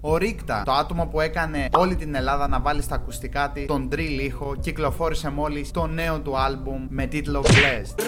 Ο Ρίκτα, το άτομο που έκανε όλη την Ελλάδα να βάλει στα ακουστικά τη τον drill ήχο, κυκλοφόρησε μόλις το νέο του άλμπουμ με τίτλο Blessed.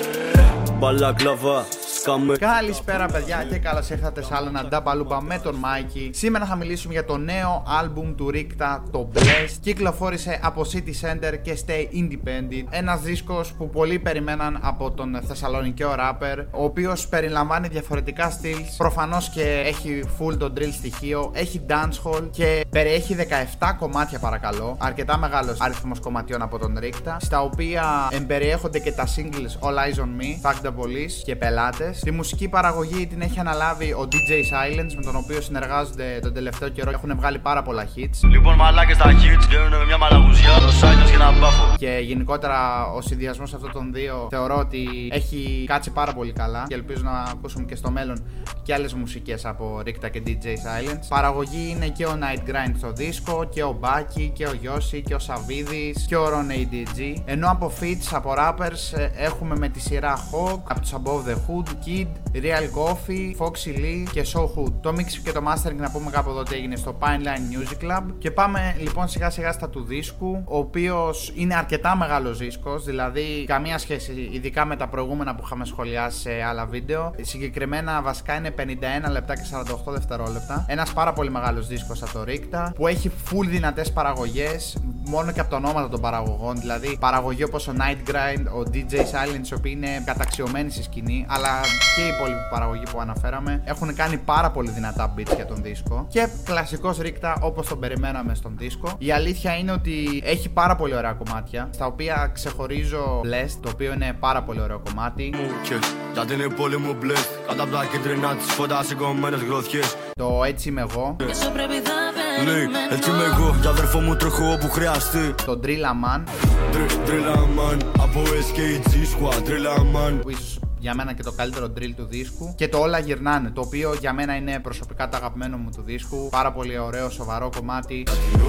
Μπαλακλαβά, σκάμε. Καλησπέρα παιδιά και καλώς ήρθατε σε άλλο ένα νταμπαλούμπα με τον Μάικη. Σήμερα θα μιλήσουμε για το νέο άλμπουμ του Ρίκτα, το Blessed. Κυκλοφόρησε από City Center και Stay Independent. Ένας δίσκος που πολλοί περιμέναν από τον Θεσσαλονικαίο rapper, ο οποίος περιλαμβάνει διαφορετικά styles. Προφανώς και έχει full το drill στοιχείο, έχει dancehall και περιέχει 17 κομμάτια παρακαλώ. Αρκετά μεγάλος αριθμός κομματιών από τον Ρίκτα, στα οποία εμπεριέχονται και τα singles All Eyes on Me, Fuck the Police και πελάτες. Τη μουσική παραγωγή την έχει αναλάβει ο DJ Silence, με τον οποίο συνεργάζονται τον τελευταίο καιρό. Έχουν βγάλει πάρα πολλά hits. Λοιπόν, μαλάκες τα hits βγαίνουν με μια μαλαγουζιά, το Σάιλος και ένα μπάφο. Και γενικότερα ο συνδυασμός αυτών των δύο θεωρώ ότι έχει κάτσει πάρα πολύ καλά και ελπίζω να ακούσουμε και στο μέλλον και άλλες μουσικές από Ρίκτα και DJ Silence. Παραγωγή είναι και ο Night Grind στο δίσκο, και ο Μπάκι, και ο Γιώση, και ο Σαββίδης, και ο Ron ADG. Ενώ από feats, από rappers ε, έχουμε με τη σειρά Hawk, από τους Above the Hood, Kid, Real Coffee, Foxy Lee και So Hood. Το mix και το mastering να πούμε κάπου εδώ ότι έγινε στο Pineline Music Club. Και πάμε λοιπόν σιγά σιγά στα του δίσκου, ο οποίος είναι αρκετά μεγάλος δίσκος, δηλαδή καμία σχέση ειδικά με τα προηγούμενα που είχαμε σχολιάσει σε άλλα βίντεο. Συγκεκριμένα βασικά είναι 51 λεπτά και 48 δευτερόλεπτα. Ένας πάρα πολύ μεγάλος δίσκος από το Rikta που έχει full δυνατές παραγωγές μόνο και από τα ονόματα των παραγωγών. Δηλαδή παραγωγή όπως ο Night Grind, ο DJ Silence, οι οποίοι είναι καταξιωμένοι στη σκηνή, αλλά και οι υπόλοιποι παραγωγοί που αναφέραμε έχουν κάνει πάρα πολύ δυνατά beats για τον δίσκο. Και κλασικός Rikta όπως τον περιμέναμε στον δίσκο. Η αλήθεια είναι ότι έχει πάρα πολύ ωραία κομμάτια, στα οποία ξεχωρίζω Blessed, το οποίο είναι πάρα πολύ ωραίο κομμάτι. Και γιατί είναι πολύ μου μπλε. Κατά από τα κίτρινα τη φώτα σηκωμένε γροθιές. Το έτσι είμαι εγώ. Και σου πρέπει θα Λέει, περιμένουμε έτσι είμαι εγώ. Για αδερφό μου τρέχω όπου χρειαστεί. Το Drill Man, Τρίλα man, από SKG squad. Τρίλα man. που ίσως για μένα και το καλύτερο drill του δίσκου. Και το Όλα Γυρνάνε, το οποίο για μένα είναι προσωπικά το αγαπημένο μου του δίσκου. Πάρα πολύ ωραίο, σοβαρό κομμάτι.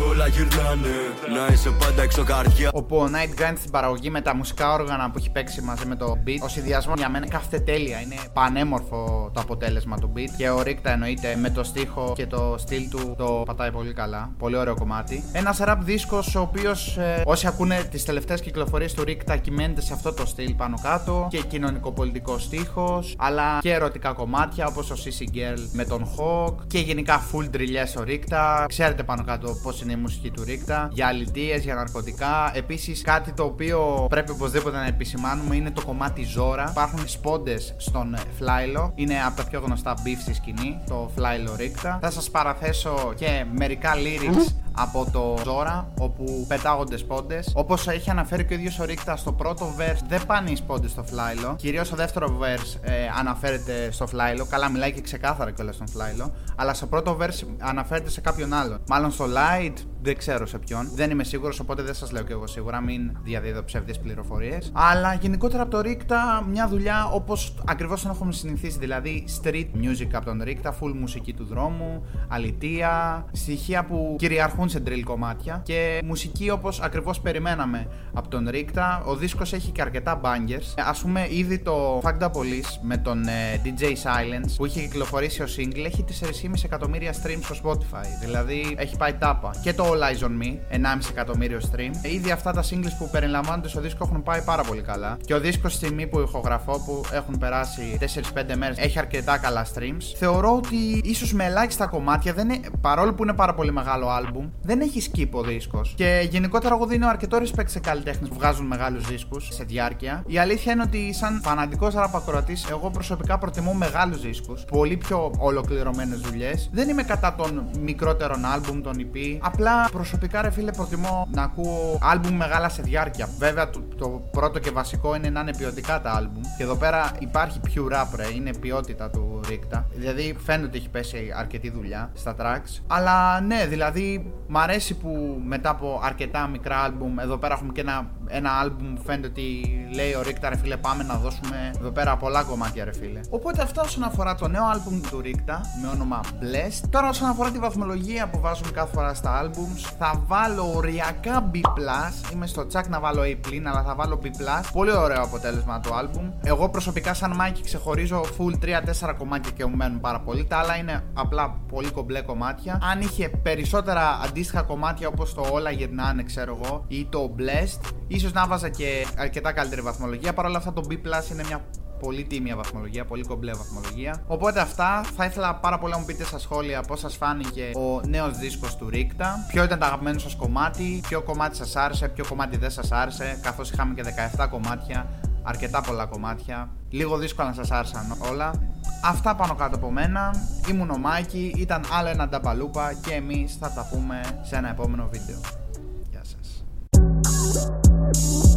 Όλα γυρνάνε. Να είσαι πάντα έξω καρδιά. Όπου ο Night Grind στην παραγωγή με τα μουσικά όργανα που έχει παίξει μαζί με το beat, ο συνδυασμός για μένα κάθεται τέλεια. Είναι πανέμορφο το αποτέλεσμα του beat. Και ο Ρίκτα εννοείται με το στίχο και το στυλ του το πατάει πολύ καλά. Πολύ ωραίο κομμάτι. Ένας rap δίσκος ο οποίος όσοι ακούνε τις τελευταίες κυκλοφορίες του Ρίκτα κυμαίνεται σε αυτό το στυλ πάνω κάτω. Και κοινωνικοπολιτικό στίχος, αλλά και ερωτικά κομμάτια όπως ο CC Girl με τον Hawk. Και γενικά full τριλιές ο Ρίκτα. Ξέρετε πάνω κάτω πώς είναι η μουσική του Ρίκτα. Για αλητίες, για ναρκωτικά. Επίσης κάτι το οποίο πρέπει οπωσδήποτε να επισημάνουμε είναι το κομμάτι Ζώρα. Υπάρχουν σπόντες στον Φλάιλο. Είναι από τα πιο γνωστά beef στη σκηνή. Το Φλάιλο Ρίκτα. Θα σας παραθέσω και μερικά lyrics από το Ζώρα, όπου πετάγονται σπόντες. Όπως έχει αναφέρει και ο ίδιος ο Ρίκτας στο πρώτο verse, δεν πάνε οι σπόντες στο Φλάιλο. Κυρίως στο δεύτερο verse ε, αναφέρεται στο Φλάιλο. Καλά, μιλάει και ξεκάθαρα κιόλας στον Φλάιλο. Αλλά στο πρώτο verse αναφέρεται σε κάποιον άλλον. Μάλλον στο Light, δεν ξέρω σε ποιον. Δεν είμαι σίγουρος, οπότε δεν σας λέω κι εγώ σίγουρα. Μην διαδίδω ψεύδε πληροφορίες. Αλλά γενικότερα από το Ρίκτα, μια δουλειά όπως ακριβώς τον έχουμε συνηθίσει. Δηλαδή street music από τον Ρίκτα, full μουσική του δρόμου, αλητεία, στοιχεία που κυριαρχούν σε drill κομμάτια και μουσική όπως ακριβώς περιμέναμε από τον Ρίκτα. Ο δίσκος έχει και αρκετά bangers. Α πούμε, ήδη το Fuck the Police με τον ε, DJ Silence που είχε κυκλοφορήσει ως single έχει 4,5 εκατομμύρια streams στο Spotify. Δηλαδή έχει πάει τάπα. Και το All Eyes on Me, 1,5 εκατομμύριο stream. Ήδη αυτά τα singles που περιλαμβάνονται στο δίσκο έχουν πάει πάρα πολύ καλά. Και ο δίσκος στη στιγμή που ηχογραφώ, που έχουν περάσει 4-5 μέρες, έχει αρκετά καλά streams. Θεωρώ ότι ίσως με ελάχιστα κομμάτια, δεν είναι, παρόλο που είναι πάρα πολύ μεγάλο album, δεν έχει skip ο δίσκος. Και γενικότερα εγώ δίνω αρκετό respect σε καλλιτέχνες που βγάζουν μεγάλους δίσκους σε διάρκεια. Η αλήθεια είναι ότι σαν φανατικός ραπακροατή, εγώ προσωπικά προτιμώ μεγάλους δίσκους. Πολύ πιο ολοκληρωμένες δουλειές. Δεν είμαι κατά των μικρότερων album, των EP. Απλά προσωπικά, ρε φίλε, προτιμώ να ακούω album μεγάλα σε διάρκεια. Βέβαια, το, το πρώτο και βασικό είναι να είναι ποιοτικά τα album. Και εδώ πέρα υπάρχει pure rap, ρε. Είναι ποιότητα του Ρίκτα. Δηλαδή, φαίνεται ότι έχει πέσει αρκετή δουλειά στα tracks. Αλλά ναι, δηλαδή, μ' αρέσει που μετά από αρκετά μικρά album, εδώ πέρα έχουμε και ένα ένα album που φαίνεται ότι λέει ο Ρίκτα ρε φίλε πάμε να δώσουμε εδώ πέρα πολλά κομμάτια ρε φίλε. Οπότε αυτό όσον αφορά το νέο album του Ρίκτα με όνομα Blessed. Τώρα όσον αφορά τη βαθμολογία που βάζουμε κάθε φορά στα albums θα βάλω οριακά B+, είμαι στο τσακ να βάλω A+, αλλά θα βάλω B+. Πολύ ωραίο αποτέλεσμα το album. Εγώ προσωπικά σαν Μάικη ξεχωρίζω full 3-4 κομμάτια και μου μένουν πάρα πολύ. Τα άλλα είναι απλά πολύ κομπλέ κομμάτια. Αν είχε περισσότερα αντίστοιχα κομμάτια όπως το Όλα γυρνάνε, ξέρω εγώ, ή το Blessed, ίσως να βάζα και αρκετά καλύτερη βαθμολογία. Παρ' όλα αυτά το B είναι μια πολύ τίμια βαθμολογία, πολύ κομπλέ βαθμολογία. Οπότε αυτά θα ήθελα πάρα πολύ να μου πείτε στα σχόλια πώς σας φάνηκε ο νέος δίσκος του Ρίκτα, ποιο ήταν το αγαπημένο σας κομμάτι, ποιο κομμάτι σας άρεσε, ποιο κομμάτι δεν σας άρεσε, καθώς είχαμε και 17 κομμάτια, αρκετά πολλά κομμάτια. Λίγο δύσκολα να σας άρεσαν όλα. Αυτά πάνω κάτω από μένα. Ήμουν ο Μάκη, ήταν άλλο ένα νταμπαλούπα και εμείς θα τα πούμε σε ένα επόμενο βίντεο. Bye.